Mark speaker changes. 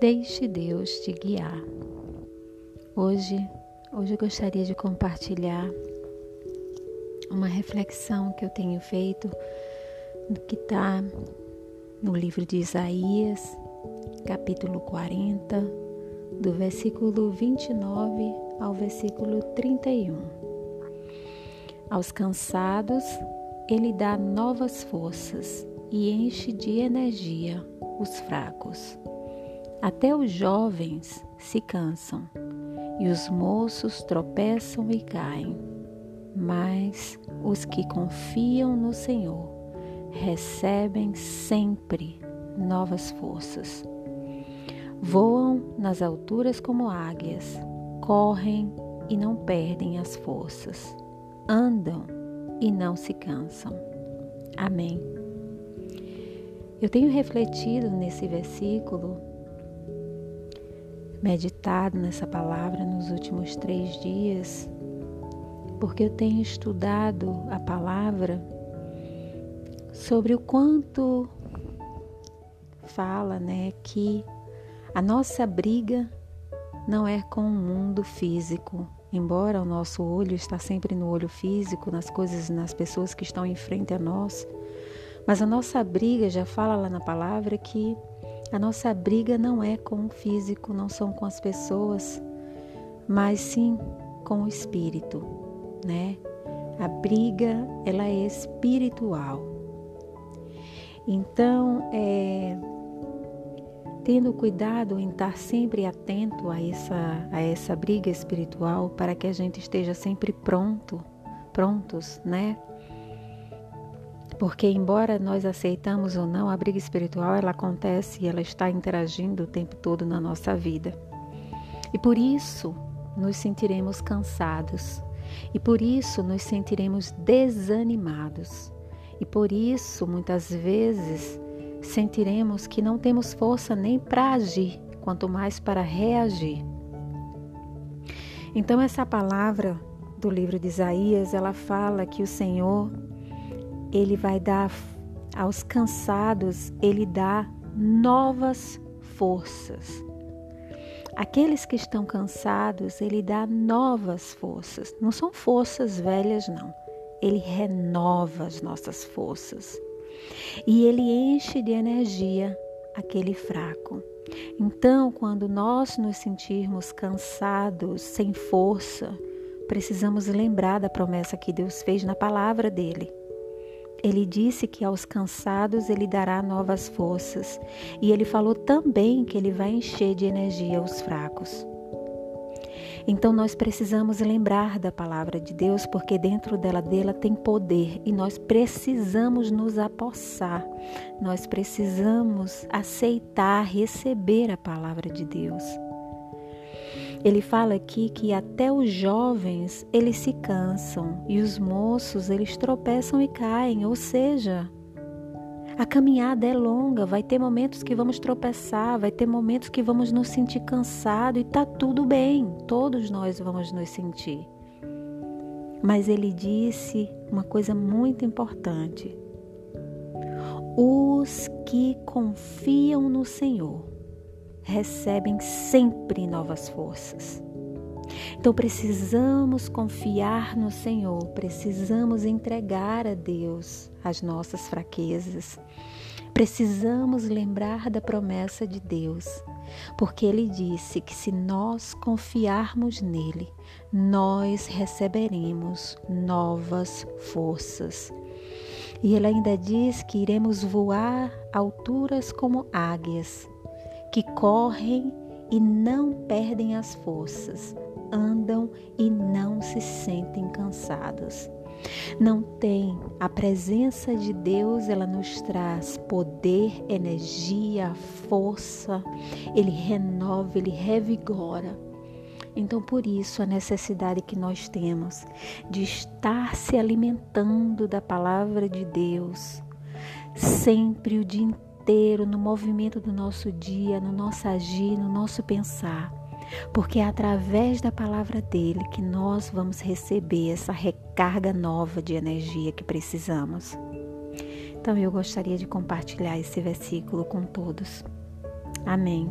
Speaker 1: Deixe Deus te guiar. Hoje, hoje eu gostaria de compartilhar uma reflexão que eu tenho feito que está no livro de Isaías, capítulo 40, do versículo 29 ao versículo 31. Aos cansados, ele dá novas forças e enche de energia os fracos. Até os jovens se cansam e os moços tropeçam e caem, mas os que confiam no Senhor recebem sempre novas forças. Voam nas alturas como águias, correm e não perdem as forças, andam e não se cansam. Amém. Eu tenho refletido nesse versículo meditado nessa palavra nos últimos três dias, porque eu tenho estudado a palavra sobre o quanto fala, né, que a nossa briga não é com o mundo físico, embora o nosso olho está sempre no olho físico, nas coisas, nas pessoas que estão em frente a nós, mas a nossa briga já fala lá na palavra que a nossa briga não é com o físico, não são com as pessoas, mas sim com o espírito, né? A briga, ela é espiritual. Então, é, tendo cuidado em estar sempre atento a essa, a essa briga espiritual, para que a gente esteja sempre pronto, prontos, né? Porque embora nós aceitamos ou não, a briga espiritual ela acontece e ela está interagindo o tempo todo na nossa vida. E por isso nos sentiremos cansados. E por isso nos sentiremos desanimados. E por isso muitas vezes sentiremos que não temos força nem para agir, quanto mais para reagir. Então essa palavra do livro de Isaías, ela fala que o Senhor ele vai dar aos cansados, ele dá novas forças. Aqueles que estão cansados, ele dá novas forças. Não são forças velhas, não. Ele renova as nossas forças. E ele enche de energia aquele fraco. Então, quando nós nos sentirmos cansados, sem força, precisamos lembrar da promessa que Deus fez na palavra dele. Ele disse que aos cansados ele dará novas forças, e ele falou também que ele vai encher de energia os fracos. Então nós precisamos lembrar da palavra de Deus, porque dentro dela dela tem poder e nós precisamos nos apossar. Nós precisamos aceitar, receber a palavra de Deus. Ele fala aqui que até os jovens eles se cansam e os moços eles tropeçam e caem, ou seja, a caminhada é longa, vai ter momentos que vamos tropeçar, vai ter momentos que vamos nos sentir cansados e tá tudo bem, todos nós vamos nos sentir. Mas ele disse uma coisa muito importante: os que confiam no Senhor recebem sempre novas forças. Então precisamos confiar no Senhor, precisamos entregar a Deus as nossas fraquezas. Precisamos lembrar da promessa de Deus, porque Ele disse que se nós confiarmos nele, nós receberemos novas forças. E Ele ainda diz que iremos voar alturas como águias que correm e não perdem as forças, andam e não se sentem cansados. Não tem a presença de Deus, ela nos traz poder, energia, força, ele renova, ele revigora. Então, por isso, a necessidade que nós temos de estar se alimentando da palavra de Deus, sempre o dia inteiro inteiro no movimento do nosso dia, no nosso agir, no nosso pensar. Porque é através da palavra dele que nós vamos receber essa recarga nova de energia que precisamos. Então eu gostaria de compartilhar esse versículo com todos. Amém.